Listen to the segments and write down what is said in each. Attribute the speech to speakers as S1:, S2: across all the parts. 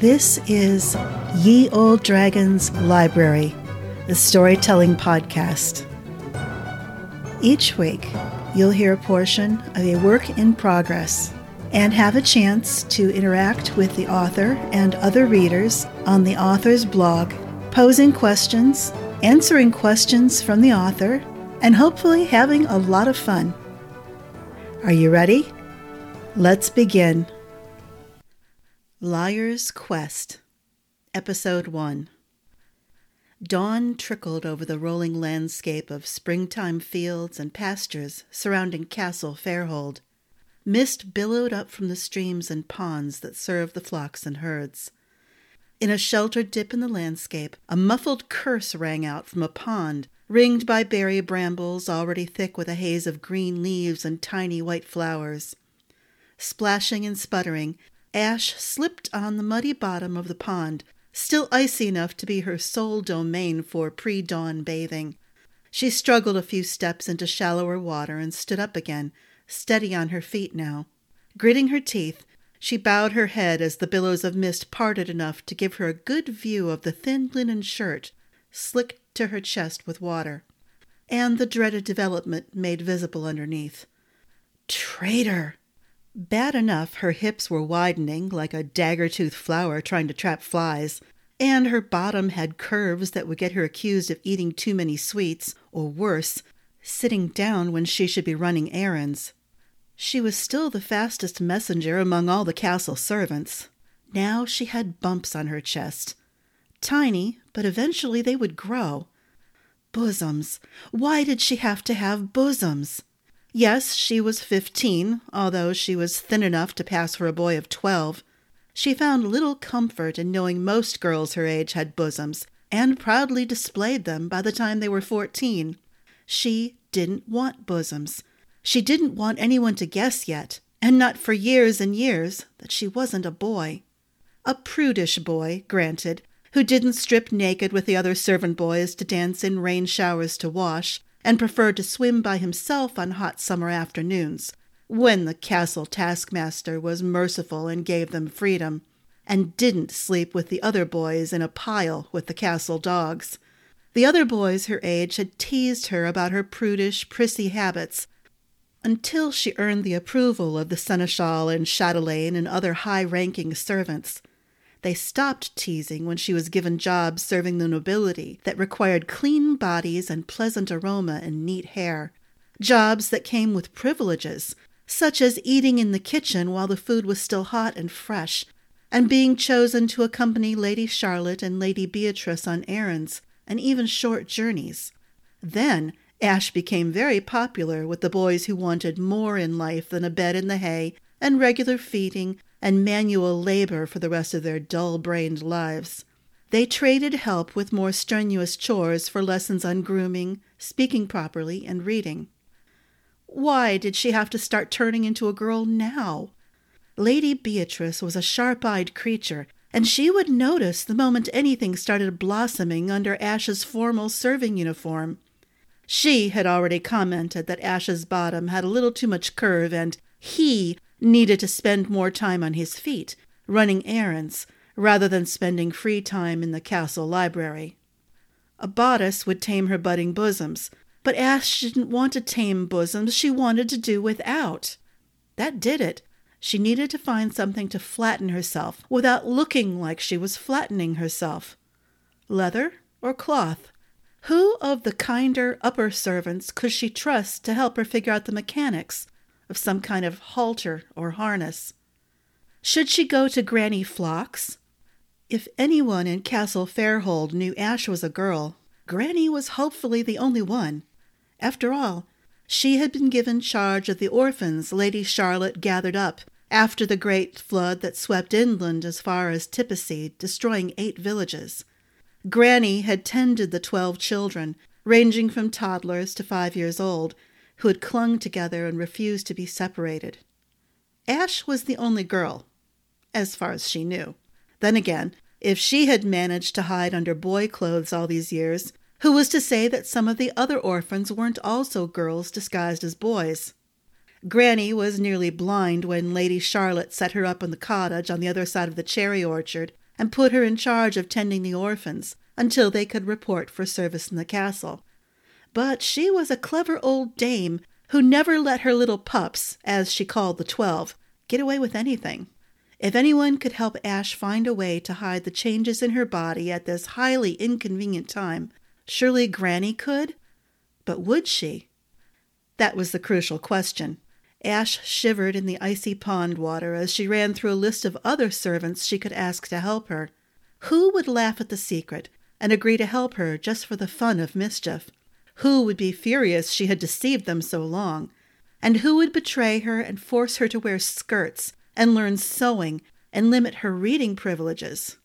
S1: This is Ye Olde Dragon's Library, the storytelling podcast. Each week, you'll hear a portion of a work in progress and have a chance to interact with the author and other readers on the author's blog, posing questions, answering questions from the author, and hopefully having a lot of fun. Are you ready? Let's begin. Liars' Quest, Episode 1. Dawn trickled over the rolling landscape of springtime fields and pastures surrounding Castle Fairhold. Mist billowed up from the streams and ponds that serve the flocks and herds. In a sheltered dip in the landscape, a muffled curse rang out from a pond ringed by berry brambles already thick with a haze of green leaves and tiny white flowers. Splashing and sputtering, Ash slipped on the muddy bottom of the pond, still icy enough to be her sole domain for pre dawn bathing. She struggled a few steps into shallower water and stood up again, steady on her feet now. Gritting her teeth, she bowed her head as the billows of mist parted enough to give her a good view of the thin linen shirt, slicked to her chest with water, and the dreaded development made visible underneath. Traitor! Bad enough her hips were widening like a dagger toothed flower trying to trap flies, and her bottom had curves that would get her accused of eating too many sweets, or worse, sitting down when she should be running errands. She was still the fastest messenger among all the castle servants. Now she had bumps on her chest. Tiny, but eventually they would grow. Bosoms. Why did she have to have bosoms? Yes, she was fifteen, although she was thin enough to pass for a boy of twelve. She found little comfort in knowing most girls her age had bosoms, and proudly displayed them by the time they were fourteen. She didn't want bosoms. She didn't want anyone to guess yet, and not for years and years, that she wasn't a boy. A prudish boy, granted, who didn't strip naked with the other servant boys to dance in rain showers to wash, and preferred to swim by himself on hot summer afternoons, when the castle taskmaster was merciful and gave them freedom, and didn't sleep with the other boys in a pile with the castle dogs. The other boys her age had teased her about her prudish, prissy habits, until she earned the approval of the seneschal and chatelaine and other high ranking servants. They stopped teasing when she was given jobs serving the nobility that required clean bodies and pleasant aroma and neat hair. Jobs that came with privileges, such as eating in the kitchen while the food was still hot and fresh, and being chosen to accompany Lady Charlotte and Lady Beatrice on errands and even short journeys. Then Ash became very popular with the boys who wanted more in life than a bed in the hay and regular feeding and manual labor for the rest of their dull brained lives. They traded help with more strenuous chores for lessons on grooming, speaking properly, and reading. Why did she have to start turning into a girl now? Lady Beatrice was a sharp eyed creature, and she would notice the moment anything started blossoming under Ash's formal serving uniform. She had already commented that Ash's bottom had a little too much curve, and he needed to spend more time on his feet, running errands, rather than spending free time in the castle library. A bodice would tame her budding bosoms, but Ash didn't want to tame bosoms, she wanted to do without. That did it. She needed to find something to flatten herself without looking like she was flattening herself. Leather or cloth? Who of the kinder upper servants could she trust to help her figure out the mechanics? Of some kind of halter or harness. Should she go to Granny Phlox? If anyone in Castle Fairhold knew Ash was a girl, Granny was hopefully the only one. After all, she had been given charge of the orphans Lady Charlotte gathered up after the great flood that swept inland as far as Tippassy, destroying eight villages. Granny had tended the twelve children, ranging from toddlers to five years old, who had clung together and refused to be separated. Ash was the only girl, as far as she knew. Then again, if she had managed to hide under boy clothes all these years, who was to say that some of the other orphans weren't also girls disguised as boys? Granny was nearly blind when Lady Charlotte set her up in the cottage on the other side of the cherry orchard and put her in charge of tending the orphans until they could report for service in the castle. But she was a clever old dame who never let her little pups, as she called the twelve, get away with anything. If anyone could help Ash find a way to hide the changes in her body at this highly inconvenient time, surely Granny could? But would she? That was the crucial question. Ash shivered in the icy pond water as she ran through a list of other servants she could ask to help her. Who would laugh at the secret and agree to help her just for the fun of mischief? Who would be furious she had deceived them so long? And who would betray her and force her to wear skirts and learn sewing and limit her reading privileges?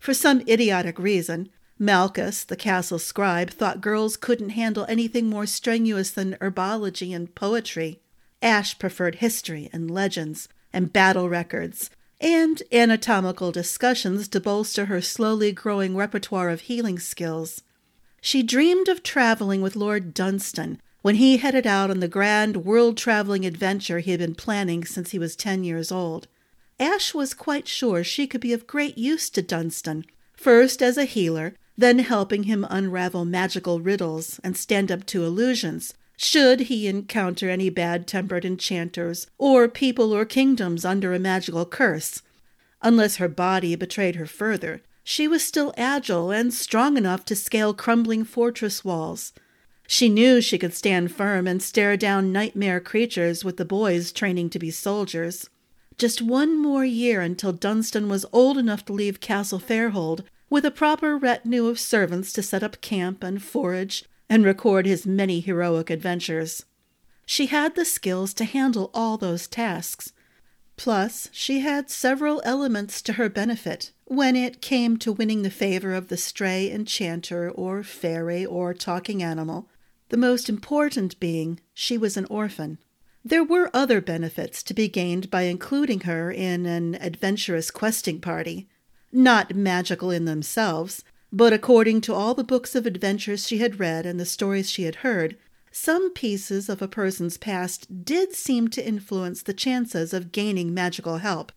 S1: For some idiotic reason, Malchus, the castle scribe, thought girls couldn't handle anything more strenuous than herbology and poetry. Ash preferred history and legends and battle records and anatomical discussions to bolster her slowly growing repertoire of healing skills. She dreamed of traveling with Lord Dunstan when he headed out on the grand world traveling adventure he had been planning since he was ten years old. Ash was quite sure she could be of great use to Dunstan, first as a healer, then helping him unravel magical riddles and stand up to illusions, should he encounter any bad tempered enchanters or people or kingdoms under a magical curse. Unless her body betrayed her further, she was still agile and strong enough to scale crumbling fortress walls. She knew she could stand firm and stare down nightmare creatures with the boys training to be soldiers. Just one more year until Dunstan was old enough to leave Castle Fairhold with a proper retinue of servants to set up camp and forage and record his many heroic adventures. She had the skills to handle all those tasks. Plus, she had several elements to her benefit when it came to winning the favor of the stray enchanter or fairy or talking animal, the most important being she was an orphan. There were other benefits to be gained by including her in an adventurous questing party, not magical in themselves, but according to all the books of adventures she had read and the stories she had heard, some pieces of a person's past did seem to influence the chances of gaining magical help.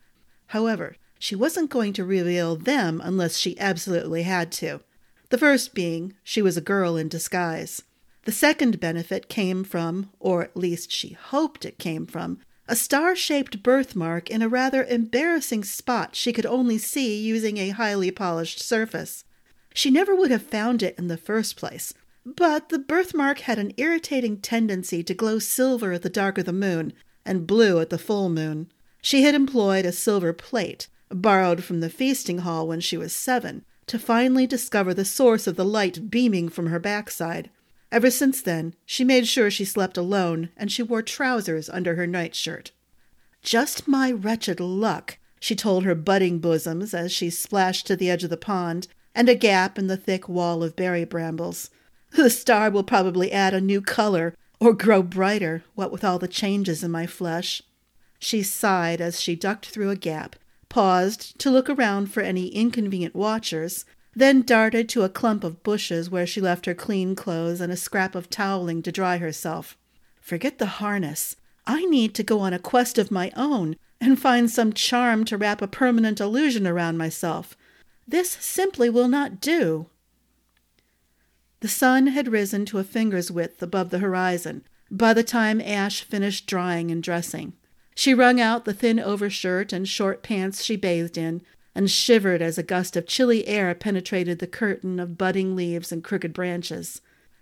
S1: However, she wasn't going to reveal them unless she absolutely had to. The first being, she was a girl in disguise. The second benefit came from, or at least she hoped it came from, a star shaped birthmark in a rather embarrassing spot she could only see using a highly polished surface. She never would have found it in the first place, but the birthmark had an irritating tendency to glow silver at the dark of the moon and blue at the full moon. She had employed a silver plate, borrowed from the feasting hall when she was seven, to finally discover the source of the light beaming from her backside. Ever since then, she made sure she slept alone and she wore trousers under her nightshirt. Just my wretched luck, she told her budding bosoms as she splashed to the edge of the pond and a gap in the thick wall of berry brambles. The star will probably add a new color or grow brighter, what with all the changes in my flesh. She sighed as she ducked through a gap, paused to look around for any inconvenient watchers, then darted to a clump of bushes where she left her clean clothes and a scrap of toweling to dry herself. Forget the harness. I need to go on a quest of my own and find some charm to wrap a permanent illusion around myself. This simply will not do. The sun had risen to a finger's width above the horizon by the time Ash finished drying and dressing. She wrung out the thin overshirt and short pants she bathed in, and shivered as a gust of chilly air penetrated the curtain of budding leaves and crooked branches.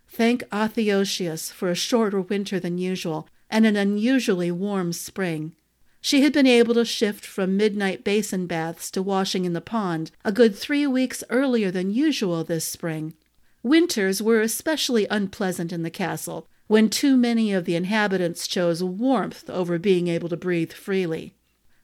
S1: Thank Athiochius for a shorter winter than usual and an unusually warm spring. She had been able to shift from midnight basin baths to washing in the pond a good three weeks earlier than usual this spring. Winters were especially unpleasant in the castle, when too many of the inhabitants chose warmth over being able to breathe freely.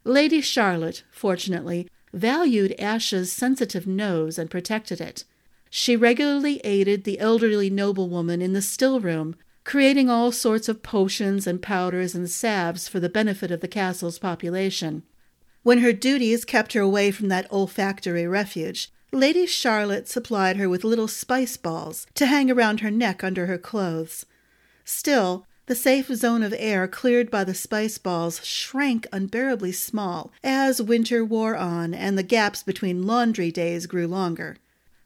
S1: Lady Charlotte, fortunately, valued Ash's sensitive nose and protected it. She regularly aided the elderly noblewoman in the still room, creating all sorts of potions and powders and salves for the benefit of the castle's population. When her duties kept her away from that olfactory refuge, Lady Charlotte supplied her with little spice balls to hang around her neck under her clothes. Still, The safe zone of air cleared by the spice balls shrank unbearably small as winter wore on and the gaps between laundry days grew longer.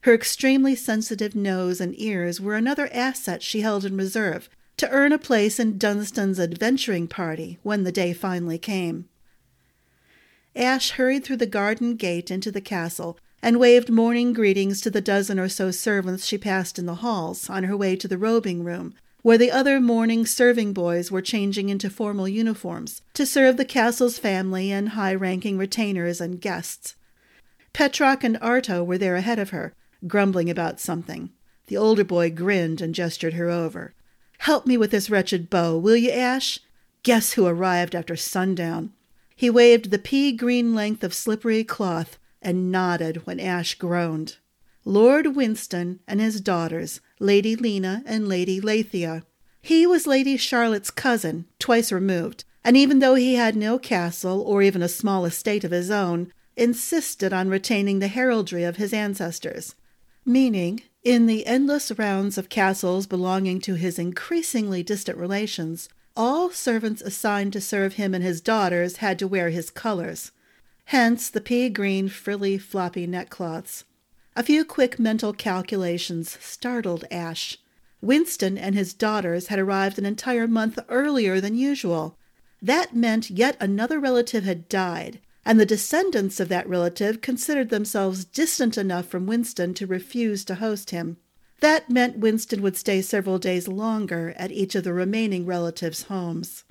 S1: Her extremely sensitive nose and ears were another asset she held in reserve to earn a place in Dunstan's adventuring party when the day finally came. Ash hurried through the garden gate into the castle and waved morning greetings to the dozen or so servants she passed in the halls on her way to the robing room, where the other morning serving boys were changing into formal uniforms to serve the castle's family and high ranking retainers and guests. Petrock and Arto were there ahead of her, grumbling about something. The older boy grinned and gestured her over. Help me with this wretched bow, will you, Ash? Guess who arrived after sundown? He waved the pea green length of slippery cloth and nodded when Ash groaned. Lord Winston and his daughters, Lady Lena and Lady Lathia. He was Lady Charlotte's cousin, twice removed, and even though he had no castle or even a small estate of his own, insisted on retaining the heraldry of his ancestors, meaning, in the endless rounds of castles belonging to his increasingly distant relations, all servants assigned to serve him and his daughters had to wear his colors hence the pea green, frilly, floppy neckcloths. A few quick mental calculations startled Ash. Winston and his daughters had arrived an entire month earlier than usual. That meant yet another relative had died, and the descendants of that relative considered themselves distant enough from Winston to refuse to host him. That meant Winston would stay several days longer at each of the remaining relatives' homes.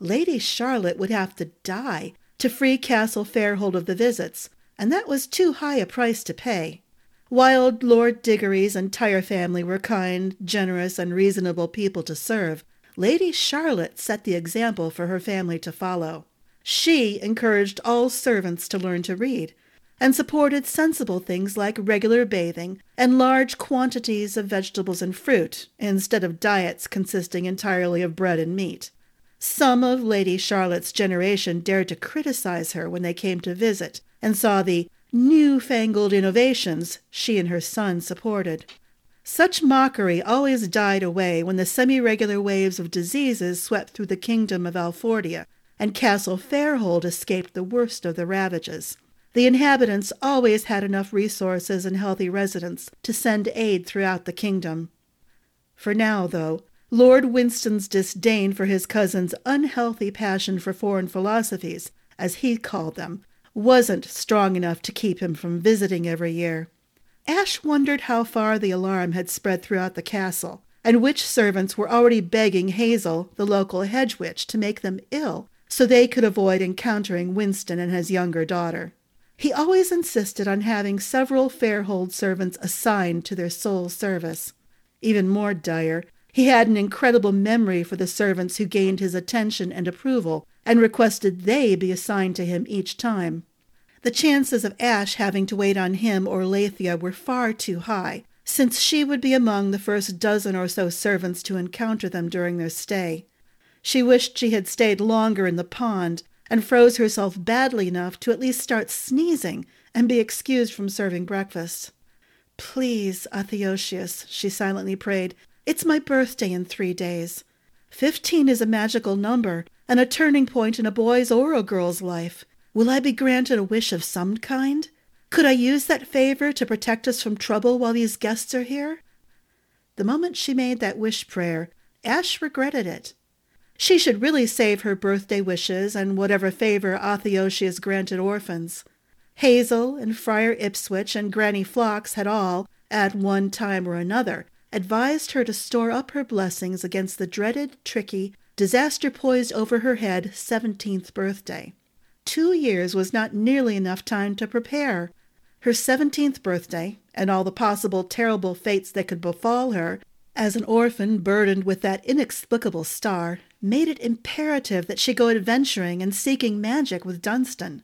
S1: Lady Charlotte would have to die to free Castle Fairhold of the visits, and that was too high a price to pay. While Lord Diggory's entire family were kind, generous, and reasonable people to serve, Lady Charlotte set the example for her family to follow. She encouraged all servants to learn to read, and supported sensible things like regular bathing and large quantities of vegetables and fruit, instead of diets consisting entirely of bread and meat. Some of Lady Charlotte's generation dared to criticize her when they came to visit and saw the new-fangled innovations she and her son supported. Such mockery always died away when the semi-regular waves of diseases swept through the kingdom of Alfordia, and Castle Fairhold escaped the worst of the ravages. The inhabitants always had enough resources and healthy residents to send aid throughout the kingdom. For now, though, Lord Winston's disdain for his cousin's unhealthy passion for foreign philosophies, as he called them, wasn't strong enough to keep him from visiting every year. Ash wondered how far the alarm had spread throughout the castle, and which servants were already begging Hazel, the local hedge witch, to make them ill so they could avoid encountering Winston and his younger daughter. He always insisted on having several Fairhold servants assigned to their sole service. Even more dire, he had an incredible memory for the servants who gained his attention and approval, and requested they be assigned to him each time. The chances of Ash having to wait on him or Lathia were far too high, since she would be among the first dozen or so servants to encounter them during their stay. She wished she had stayed longer in the pond, and froze herself badly enough to at least start sneezing and be excused from serving breakfast. Please, Athosius, she silently prayed, it's my birthday in three days. Fifteen is a magical number and a turning point in a boy's or a girl's life. Will I be granted a wish of some kind? Could I use that favor to protect us from trouble while these guests are here? The moment she made that wish prayer, Ash regretted it. She should really save her birthday wishes and whatever favor Athosius granted orphans. Hazel and Friar Ipswich and Granny Phlox had all, at one time or another, advised her to store up her blessings against the dreaded, tricky, disaster poised over her head seventeenth birthday. Two years was not nearly enough time to prepare. Her seventeenth birthday, and all the possible terrible fates that could befall her, as an orphan burdened with that inexplicable star, made it imperative that she go adventuring and seeking magic with Dunstan.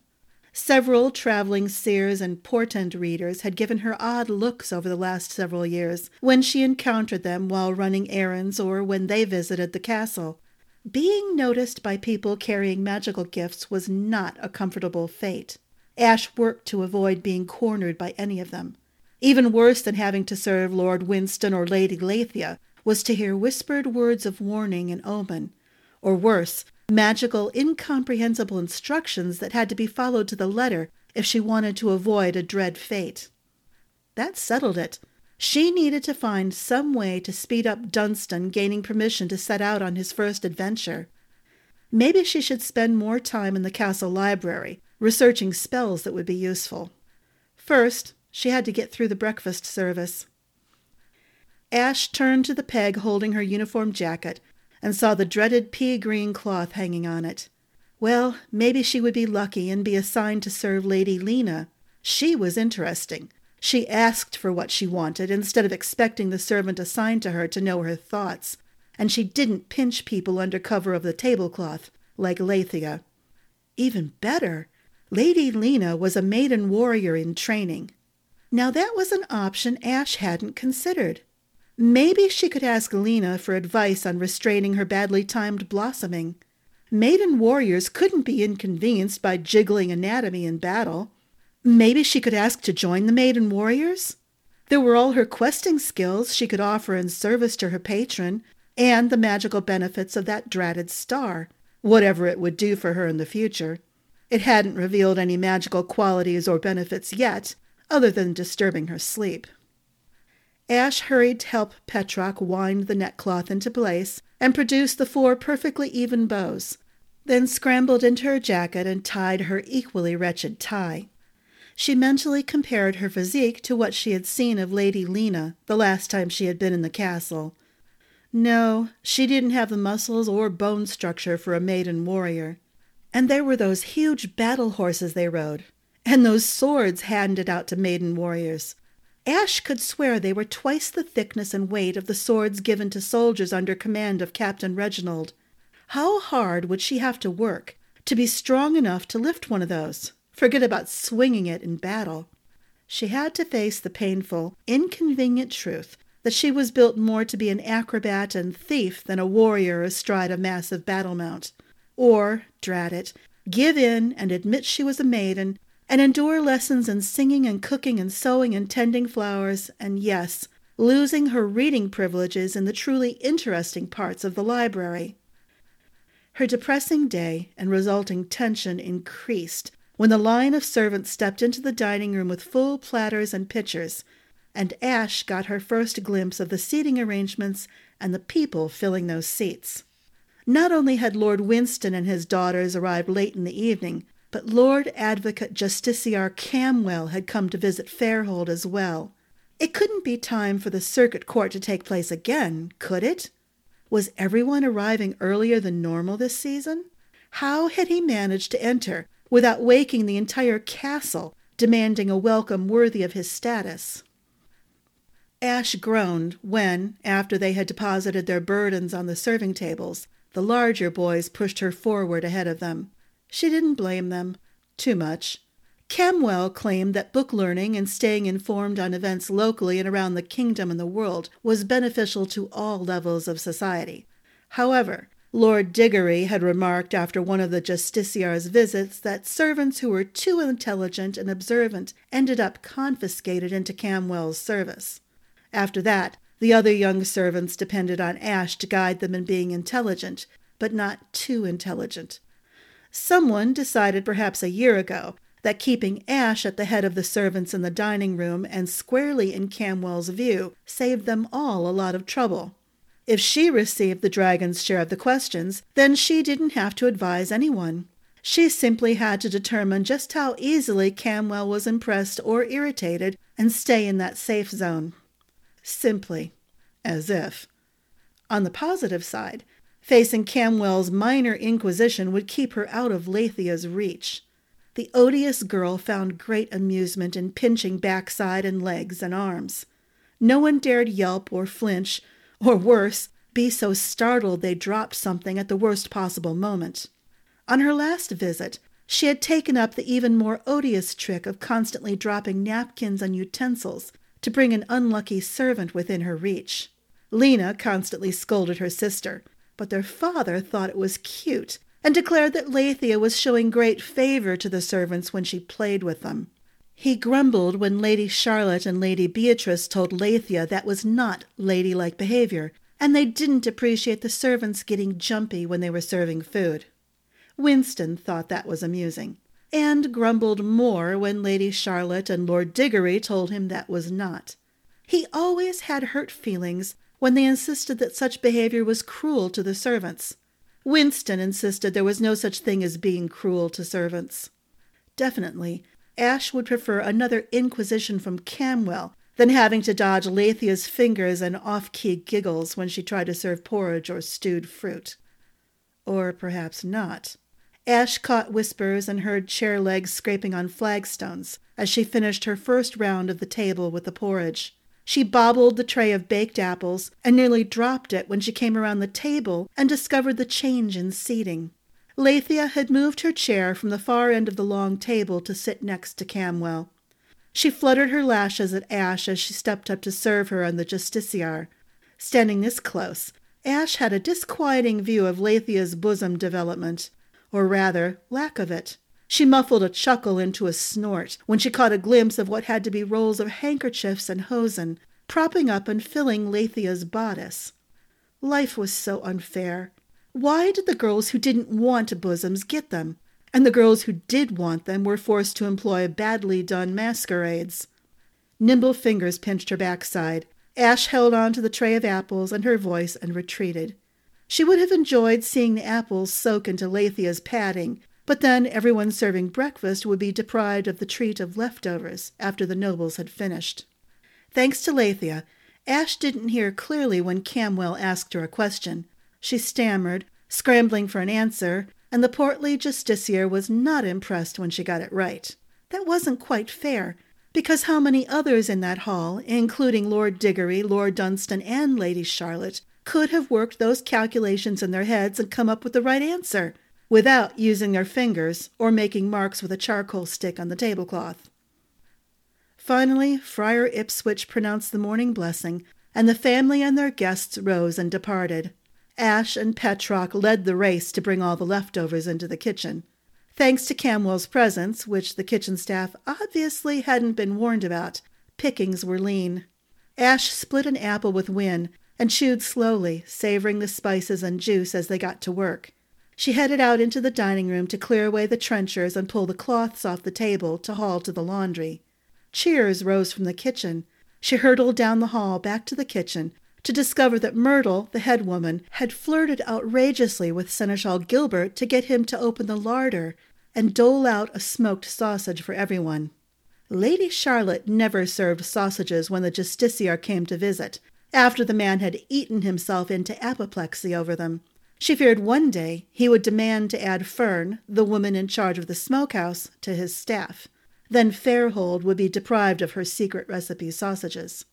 S1: Several traveling seers and portent readers had given her odd looks over the last several years when she encountered them while running errands or when they visited the castle. Being noticed by people carrying magical gifts was not a comfortable fate. Ash worked to avoid being cornered by any of them. Even worse than having to serve Lord Winston or Lady Lathia was to hear whispered words of warning and omen, or worse, magical, incomprehensible instructions that had to be followed to the letter if she wanted to avoid a dread fate. That settled it. She needed to find some way to speed up Dunstan gaining permission to set out on his first adventure. Maybe she should spend more time in the castle library, researching spells that would be useful. First, she had to get through the breakfast service. Ash turned to the peg holding her uniform jacket and saw the dreaded pea green cloth hanging on it. Well, maybe she would be lucky and be assigned to serve Lady Lena. She was interesting. She asked for what she wanted instead of expecting the servant assigned to her to know her thoughts, and she didn't pinch people under cover of the tablecloth, like Lathia. Even better, Lady Lena was a maiden warrior in training. Now that was an option Ash hadn't considered. Maybe she could ask Lena for advice on restraining her badly timed blossoming. Maiden warriors couldn't be inconvenienced by jiggling anatomy in battle. Maybe she could ask to join the maiden warriors? There were all her questing skills she could offer in service to her patron, and the magical benefits of that dratted star, whatever it would do for her in the future. It hadn't revealed any magical qualities or benefits yet, other than disturbing her sleep. Ash hurried to help Petrock wind the neckcloth into place and produce the four perfectly even bows, then scrambled into her jacket and tied her equally wretched tie. She mentally compared her physique to what she had seen of Lady Lena the last time she had been in the castle. No, she didn't have the muscles or bone structure for a maiden warrior. And there were those huge battle horses they rode, and those swords handed out to maiden warriors. Ash could swear they were twice the thickness and weight of the swords given to soldiers under command of Captain Reginald. How hard would she have to work to be strong enough to lift one of those? Forget about swinging it in battle. She had to face the painful, inconvenient truth that she was built more to be an acrobat and thief than a warrior astride a massive battle mount. Or, drat it, give in and admit she was a maiden and endure lessons in singing and cooking and sewing and tending flowers, and yes, losing her reading privileges in the truly interesting parts of the library. Her depressing day and resulting tension increased when the line of servants stepped into the dining room with full platters and pitchers, and Ash got her first glimpse of the seating arrangements and the people filling those seats. Not only had Lord Winston and his daughters arrived late in the evening, but Lord Advocate Justiciar Camwell had come to visit Fairhold as well. It couldn't be time for the circuit court to take place again, could it? Was everyone arriving earlier than normal this season? How had he managed to enter without waking the entire castle, demanding a welcome worthy of his status? Ash groaned when, after they had deposited their burdens on the serving tables, the larger boys pushed her forward ahead of them. She didn't blame them. Too much. Camwell claimed that book learning and staying informed on events locally and around the kingdom and the world was beneficial to all levels of society. However, Lord Diggory had remarked after one of the justiciar's visits that servants who were too intelligent and observant ended up confiscated into Camwell's service. After that, the other young servants depended on Ash to guide them in being intelligent, but not too intelligent. Someone decided perhaps a year ago that keeping Ash at the head of the servants in the dining room and squarely in Camwell's view saved them all a lot of trouble. If she received the dragon's share of the questions, then she didn't have to advise anyone. She simply had to determine just how easily Camwell was impressed or irritated and stay in that safe zone. Simply. As if. On the positive side, Facing Camwell's minor inquisition would keep her out of Lathia's reach. The odious girl found great amusement in pinching backside and legs and arms. No one dared yelp or flinch, or worse, be so startled they dropped something at the worst possible moment. On her last visit, she had taken up the even more odious trick of constantly dropping napkins and utensils to bring an unlucky servant within her reach. Lena constantly scolded her sister, but their father thought it was cute and declared that Lathia was showing great favor to the servants when she played with them. He grumbled when Lady Charlotte and Lady Beatrice told Lathia that was not ladylike behavior, and they didn't appreciate the servants getting jumpy when they were serving food. Winston thought that was amusing, and grumbled more when Lady Charlotte and Lord Diggory told him that was not. He always had hurt feelings when they insisted that such behavior was cruel to the servants. Winston insisted there was no such thing as being cruel to servants. Definitely, Ash would prefer another inquisition from Camwell than having to dodge Lathia's fingers and off-key giggles when she tried to serve porridge or stewed fruit. Or perhaps not. Ash caught whispers and heard chair legs scraping on flagstones as she finished her first round of the table with the porridge. She bobbled the tray of baked apples and nearly dropped it when she came around the table and discovered the change in seating. Leithia had moved her chair from the far end of the long table to sit next to Camwell. She fluttered her lashes at Ash as she stepped up to serve her on the justiciar. Standing this close, Ash had a disquieting view of Leithia's bosom development, or rather, lack of it. She muffled a chuckle into a snort when she caught a glimpse of what had to be rolls of handkerchiefs and hosen, propping up and filling Leithia's bodice. Life was so unfair. Why did the girls who didn't want bosoms get them, and the girls who did want them were forced to employ badly done masquerades? Nimble fingers pinched her backside. Ash held on to the tray of apples and her voice and retreated. She would have enjoyed seeing the apples soak into Leithia's padding, but then everyone serving breakfast would be deprived of the treat of leftovers after the nobles had finished. Thanks to Leithia, Ash didn't hear clearly when Camwell asked her a question. She stammered, scrambling for an answer, and the portly justiciar was not impressed when she got it right. That wasn't quite fair, because how many others in that hall, including Lord Diggory, Lord Dunstan, and Lady Charlotte, could have worked those calculations in their heads and come up with the right answer? without using their fingers or making marks with a charcoal stick on the tablecloth. Finally, Friar Ipswich pronounced the morning blessing, and the family and their guests rose and departed. Ash and Petrock led the race to bring all the leftovers into the kitchen. Thanks to Camwell's presence, which the kitchen staff obviously hadn't been warned about, pickings were lean. Ash split an apple with Win and chewed slowly, savoring the spices and juice as they got to work. She headed out into the dining room to clear away the trenchers and pull the cloths off the table to haul to the laundry. Cheers rose from the kitchen. She hurtled down the hall back to the kitchen to discover that Myrtle, the head woman, had flirted outrageously with Seneschal Gilbert to get him to open the larder and dole out a smoked sausage for everyone. Lady Charlotte never served sausages when the justiciar came to visit, after the man had eaten himself into apoplexy over them. She feared one day he would demand to add Fern, the woman in charge of the smokehouse, to his staff. Then Fairhold would be deprived of her secret recipe sausages.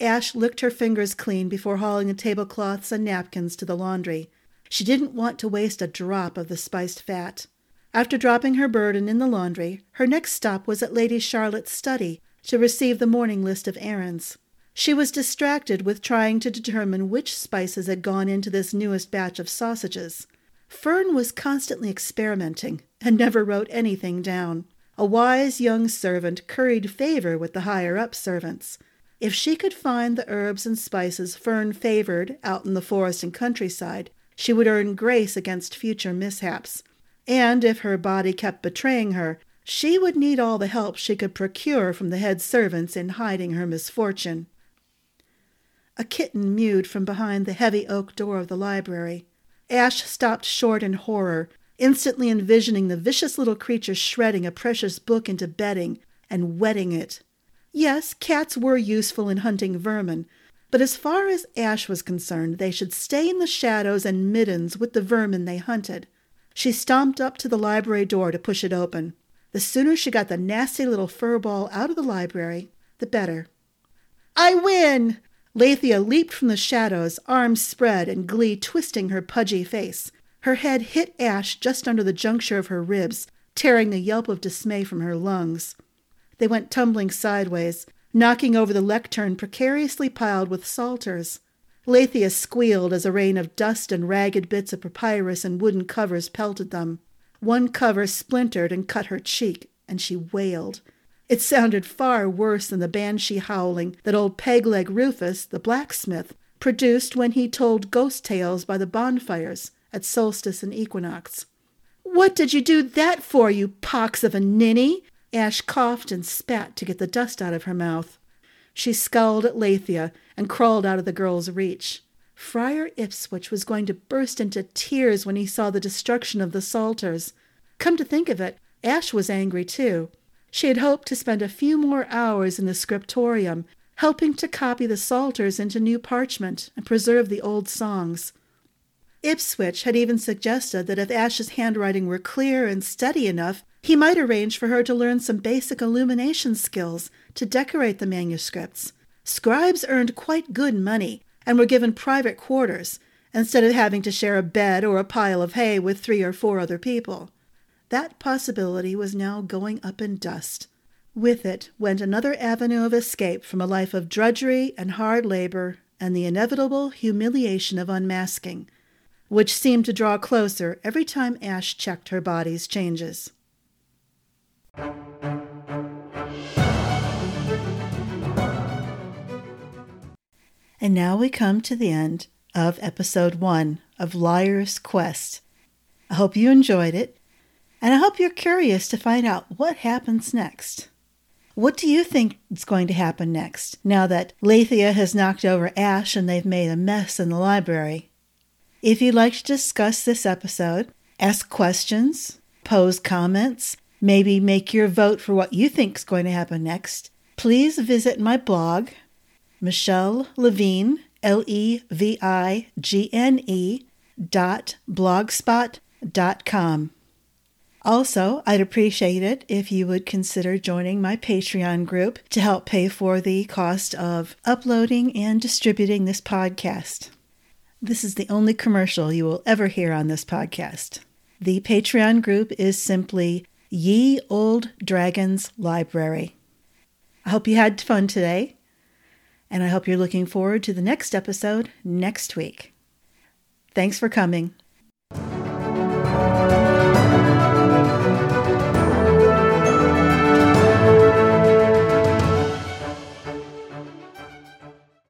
S1: Ash licked her fingers clean before hauling the tablecloths and napkins to the laundry. She didn't want to waste a drop of the spiced fat. After dropping her burden in the laundry, her next stop was at Lady Charlotte's study to receive the morning list of errands. She was distracted with trying to determine which spices had gone into this newest batch of sausages. Fern was constantly experimenting and never wrote anything down. A wise young servant curried favor with the higher up servants. If she could find the herbs and spices Fern favored out in the forest and countryside, she would earn grace against future mishaps. And if her body kept betraying her, she would need all the help she could procure from the head servants in hiding her misfortune. A kitten mewed from behind the heavy oak door of the library. Ash stopped short in horror, instantly envisioning the vicious little creature shredding a precious book into bedding and wetting it. Yes, cats were useful in hunting vermin, but as far as Ash was concerned, they should stay in the shadows and middens with the vermin they hunted. She stomped up to the library door to push it open. The sooner she got the nasty little fur ball out of the library, the better. I win! Leithia leaped from the shadows, arms spread and glee twisting her pudgy face. Her head hit Ash just under the juncture of her ribs, tearing the yelp of dismay from her lungs. They went tumbling sideways, knocking over the lectern precariously piled with psalters. Leithia squealed as a rain of dust and ragged bits of papyrus and wooden covers pelted them. One cover splintered and cut her cheek, and she wailed. It sounded far worse than the banshee howling that old Pegleg Rufus, the blacksmith, produced when he told ghost tales by the bonfires at solstice and equinox. What did you do that for, you pox of a ninny? Ash coughed and spat to get the dust out of her mouth. She scowled at Lathia and crawled out of the girl's reach. Friar Ipswich was going to burst into tears when he saw the destruction of the Psalters. Come to think of it, Ash was angry too. She had hoped to spend a few more hours in the scriptorium, helping to copy the Psalters into new parchment and preserve the old songs. Ipswich had even suggested that if Ash's handwriting were clear and steady enough, he might arrange for her to learn some basic illumination skills to decorate the manuscripts. Scribes earned quite good money and were given private quarters instead of having to share a bed or a pile of hay with three or four other people. That possibility was now going up in dust. With it went another avenue of escape from a life of drudgery and hard labor and the inevitable humiliation of unmasking, which seemed to draw closer every time Ash checked her body's changes. And now we come to the end of episode one of Liars' Quest. I hope you enjoyed it, and I hope you're curious to find out what happens next. What do you think is going to happen next now that Lathia has knocked over Ash and they've made a mess in the library? If you'd like to discuss this episode, ask questions, pose comments, maybe make your vote for what you think is going to happen next, please visit my blog, Michelle Levigne, L E V I G N E, dot blogspot dot com. Also, I'd appreciate it if you would consider joining my Patreon group to help pay for the cost of uploading and distributing this podcast. This is the only commercial you will ever hear on this podcast. The Patreon group is simply Ye Olde Dragon's Library. I hope you had fun today, and I hope you're looking forward to the next episode next week. Thanks for coming.